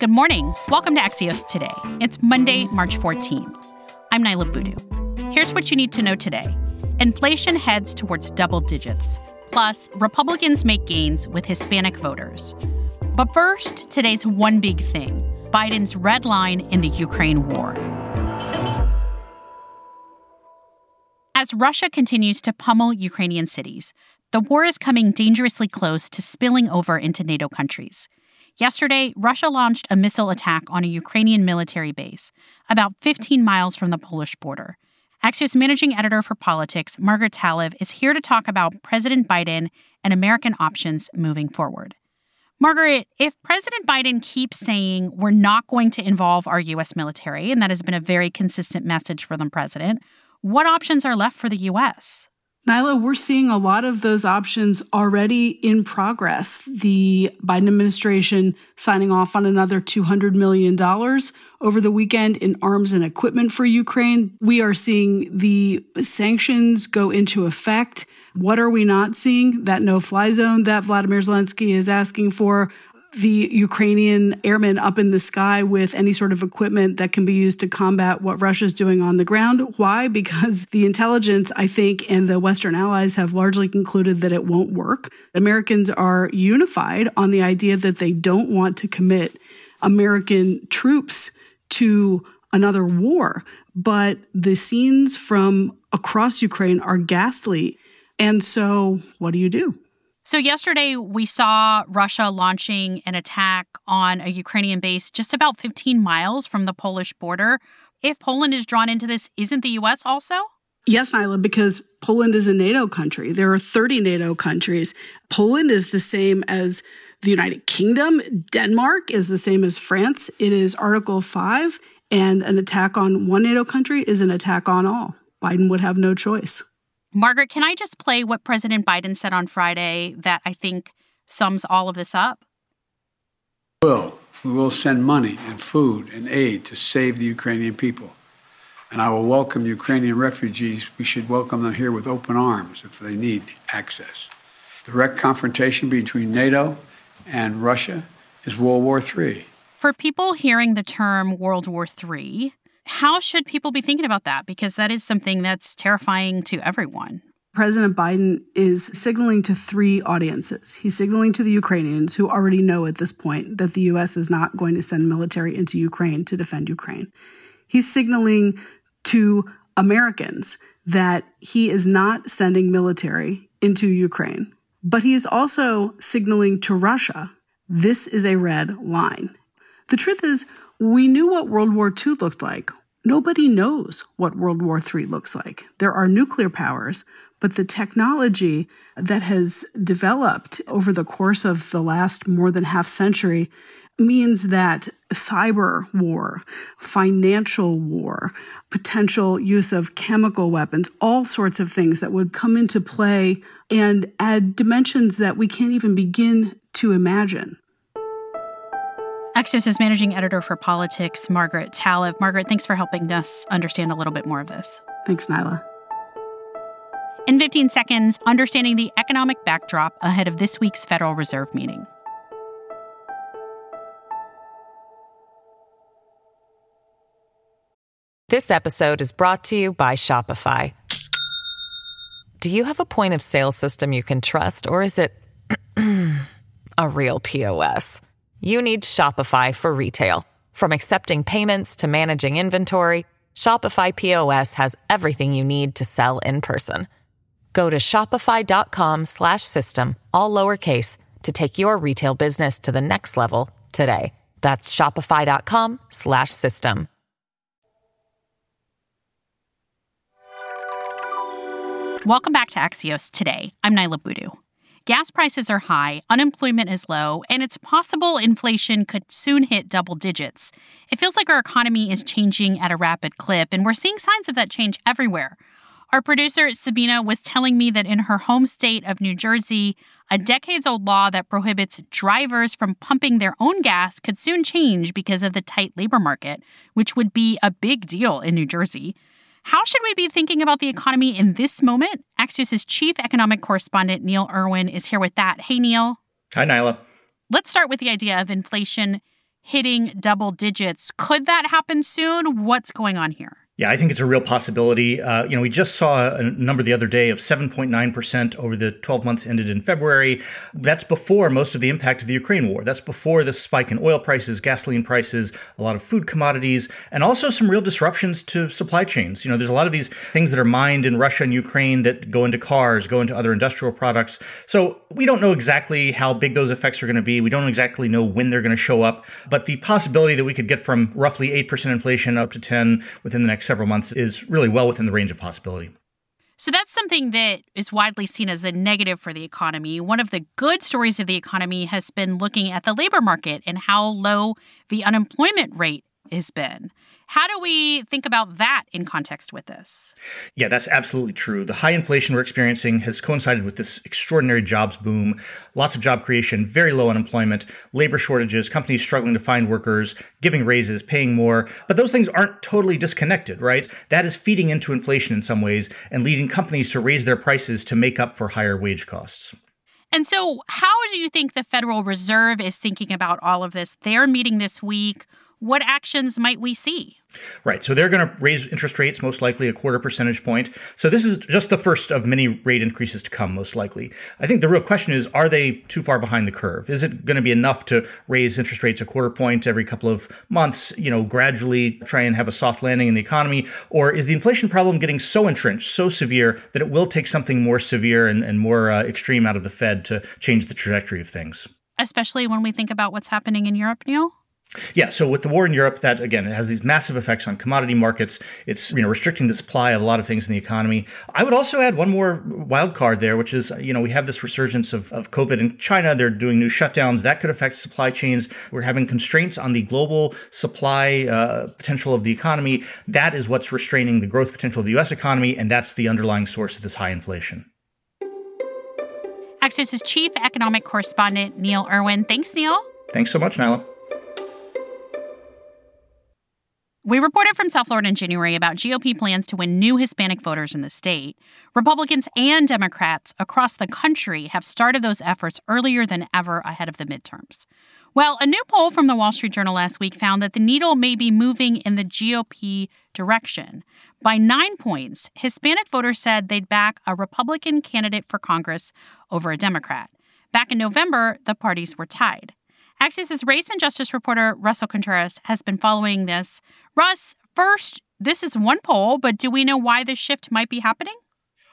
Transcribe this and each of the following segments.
Good morning. Welcome to Axios Today. It's Monday, March 14th. I'm Niala Boodhoo. Here's what you need to know today. Inflation heads towards double digits. Plus, Republicans make gains with Hispanic voters. But first, today's one big thing Biden's red line in the Ukraine war. As Russia continues to pummel Ukrainian cities, the war is coming dangerously close to spilling over into NATO countries. Yesterday, Russia launched a missile attack on a Ukrainian military base, about 15 miles from the Polish border. Axios managing editor for politics, Margaret Talev, is here to talk about President Biden and American options moving forward. Margaret, if President Biden keeps saying we're not going to involve our U.S. military, and that has been a very consistent message from the president, what options are left for the U.S.? Niala, we're seeing a lot of those options already in progress. The Biden administration signing off on another $200 million over the weekend in arms and equipment for Ukraine. We are seeing the sanctions go into effect. What are we not seeing? That no fly zone that Vladimir Zelensky is asking for the Ukrainian airmen up in the sky with any sort of equipment that can be used to combat what Russia's doing on the ground. Why? Because the intelligence, I think, and the Western allies have largely concluded that it won't work. Americans are unified on the idea that they don't want to commit American troops to another war. But the scenes from across Ukraine are ghastly. And so, what do you do? So, yesterday we saw Russia launching an attack on a Ukrainian base just about 15 miles from the Polish border. If Poland is drawn into this, isn't the U.S. also? Yes, Niala, because Poland is a NATO country. There are 30 NATO countries. Poland is the same as the United Kingdom. Denmark is the same as France. It is Article 5, and an attack on one NATO country is an attack on all. Biden would have no choice. Margaret, can I just play what President Biden said on Friday that I think sums all of this up? Will. We will send money and food and aid to save the Ukrainian people. And I will welcome Ukrainian refugees. We should welcome them here with open arms if they need access. Direct confrontation between NATO and Russia is World War III. For people hearing the term World War III, how should people be thinking about that? Because that is something that's terrifying to everyone. President Biden is signaling to three audiences. He's signaling to the Ukrainians who already know at this point that the U.S. is not going to send military into Ukraine to defend Ukraine. He's signaling to Americans that he is not sending military into Ukraine. But he is also signaling to Russia this is a red line. The truth is, we knew what World War II looked like. Nobody knows what World War III looks like. There are nuclear powers, but the technology that has developed over the course of the last more than half century means that cyber war, financial war, potential use of chemical weapons, all sorts of things that would come into play and add dimensions that we can't even begin to imagine. Axios' is managing editor for politics, Margaret Talev. Margaret, thanks for helping us understand a little bit more of this. Thanks, Niala. In 15 seconds, understanding the economic backdrop ahead of this week's Federal Reserve meeting. This episode is brought to you by Shopify. Do you have a point of sale system you can trust, or is it a real POS? You need Shopify for retail. From accepting payments to managing inventory, Shopify POS has everything you need to sell in person. Go to shopify.com/system all lowercase to take your retail business to the next level today. That's shopify.com/system. Welcome back to Axios today. I'm Niala Boodhoo. Gas prices are high, unemployment is low, and it's possible inflation could soon hit double digits. It feels like our economy is changing at a rapid clip, and we're seeing signs of that change everywhere. Our producer, Sabina, was telling me that in her home state of New Jersey, a decades old law that prohibits drivers from pumping their own gas could soon change because of the tight labor market, which would be a big deal in New Jersey. How should we be thinking about the economy in this moment? Axios' chief economic correspondent, Neil Irwin, is here with that. Hey, Neil. Hi, Niala. Let's start with the idea of inflation hitting double digits. Could that happen soon? What's going on here? Yeah, I think it's a real possibility. Uh, you know, we just saw a number the other day of 7.9% over the 12 months ended in February. That's before most of the impact of the Ukraine war. That's before the spike in oil prices, gasoline prices, a lot of food commodities, and also some real disruptions to supply chains. You know, there's a lot of these things that are mined in Russia and Ukraine that go into cars, go into other industrial products. So we don't know exactly how big those effects are going to be. We don't exactly know when they're going to show up. But the possibility that we could get from roughly 8% inflation up to 10 within the next several months is really well within the range of possibility. So that's something that is widely seen as a negative for the economy. One of the good stories of the economy has been looking at the labor market and how low the unemployment rate has been. How do we think about that in context with this? Yeah, that's absolutely true. The high inflation we're experiencing has coincided with this extraordinary jobs boom, lots of job creation, very low unemployment, labor shortages, companies struggling to find workers, giving raises, paying more. But those things aren't totally disconnected, right? That is feeding into inflation in some ways and leading companies to raise their prices to make up for higher wage costs. And so, how do you think the Federal Reserve is thinking about all of this? They're meeting this week. What actions might we see? Right. So they're going to raise interest rates, most likely a quarter percentage point. So this is just the first of many rate increases to come, most likely. I think the real question is are they too far behind the curve? Is it going to be enough to raise interest rates a quarter point every couple of months, you know, gradually try and have a soft landing in the economy? Or is the inflation problem getting so entrenched, so severe, that it will take something more severe and, and more uh, extreme out of the Fed to change the trajectory of things? Especially when we think about what's happening in Europe, Neil? Yeah, so with the war in Europe, that again it has these massive effects on commodity markets. It's you know restricting the supply of a lot of things in the economy. I would also add one more wild card there, which is you know we have this resurgence of, of COVID in China. They're doing new shutdowns that could affect supply chains. We're having constraints on the global supply uh, potential of the economy. That is what's restraining the growth potential of the U.S. economy, and that's the underlying source of this high inflation. Axios' chief economic correspondent Neil Irwin. Thanks, Neil. Thanks so much, Niala. We reported from South Florida in January about GOP plans to win new Hispanic voters in the state. Republicans and Democrats across the country have started those efforts earlier than ever ahead of the midterms. Well, a new poll from the Wall Street Journal last week found that the needle may be moving in the GOP direction. By nine points, Hispanic voters said they'd back a Republican candidate for Congress over a Democrat. Back in November, the parties were tied. Axios' race and justice reporter Russell Contreras has been following this. Russ, first, this is one poll, but do we know why this shift might be happening?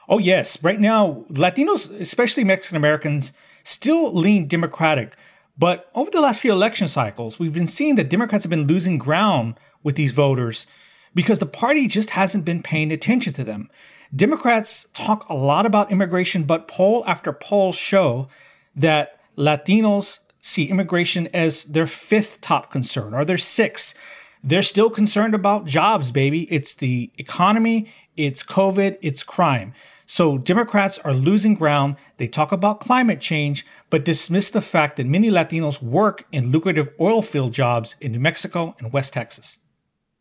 Oh, yes. Right now, Latinos, especially Mexican Americans, still lean Democratic. But over the last few election cycles, we've been seeing that Democrats have been losing ground with these voters because the party just hasn't been paying attention to them. Democrats talk a lot about immigration, but poll after poll show that Latinos see immigration as their fifth top concern or their sixth. They're still concerned about jobs, baby. It's the economy, it's COVID, it's crime. So Democrats are losing ground. They talk about climate change, but dismiss the fact that many Latinos work in lucrative oil field jobs in New Mexico and West Texas.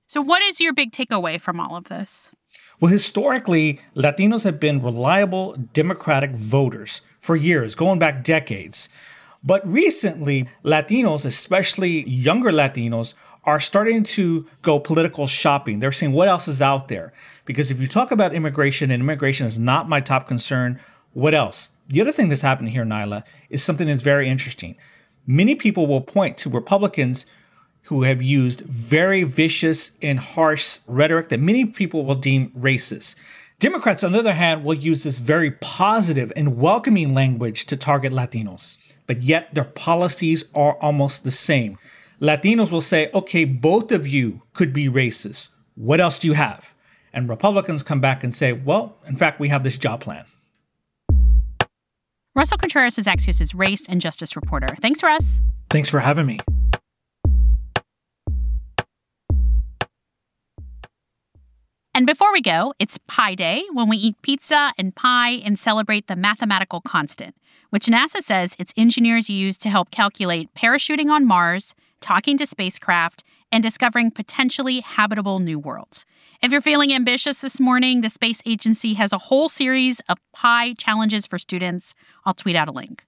So, what is your big takeaway from all of this? Well, historically, Latinos have been reliable Democratic voters for years, going back decades. But recently, Latinos, especially younger Latinos, are starting to go political shopping. They're saying, what else is out there? Because if you talk about immigration, and immigration is not my top concern, what else? The other thing that's happening here, Niala, is something that's very interesting. Many people will point to Republicans who have used very vicious and harsh rhetoric that many people will deem racist. Democrats, on the other hand, will use this very positive and welcoming language to target Latinos but yet their policies are almost the same. Latinos will say, okay, both of you could be racist. What else do you have? And Republicans come back and say, well, in fact, we have this job plan. Russell Contreras is Axios' race and justice reporter. Thanks, Russ. Thanks for having me. And before we go, it's Pi Day when we eat pizza and pie and celebrate the mathematical constant, which NASA says its engineers use to help calculate parachuting on Mars, talking to spacecraft, and discovering potentially habitable new worlds. If you're feeling ambitious this morning, the space agency has a whole series of Pi challenges for students. I'll tweet out a link.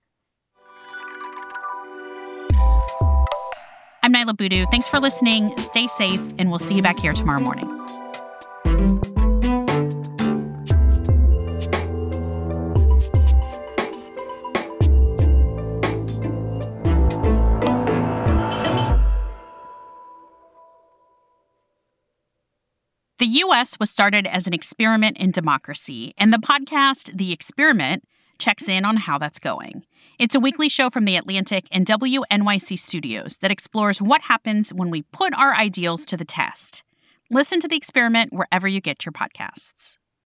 I'm Niala Boodhoo. Thanks for listening. Stay safe, and we'll see you back here tomorrow morning. The U.S. was started as an experiment in democracy, and the podcast, The Experiment, checks in on how that's going. It's a weekly show from The Atlantic and WNYC Studios that explores what happens when we put our ideals to the test. Listen to The Experiment wherever you get your podcasts.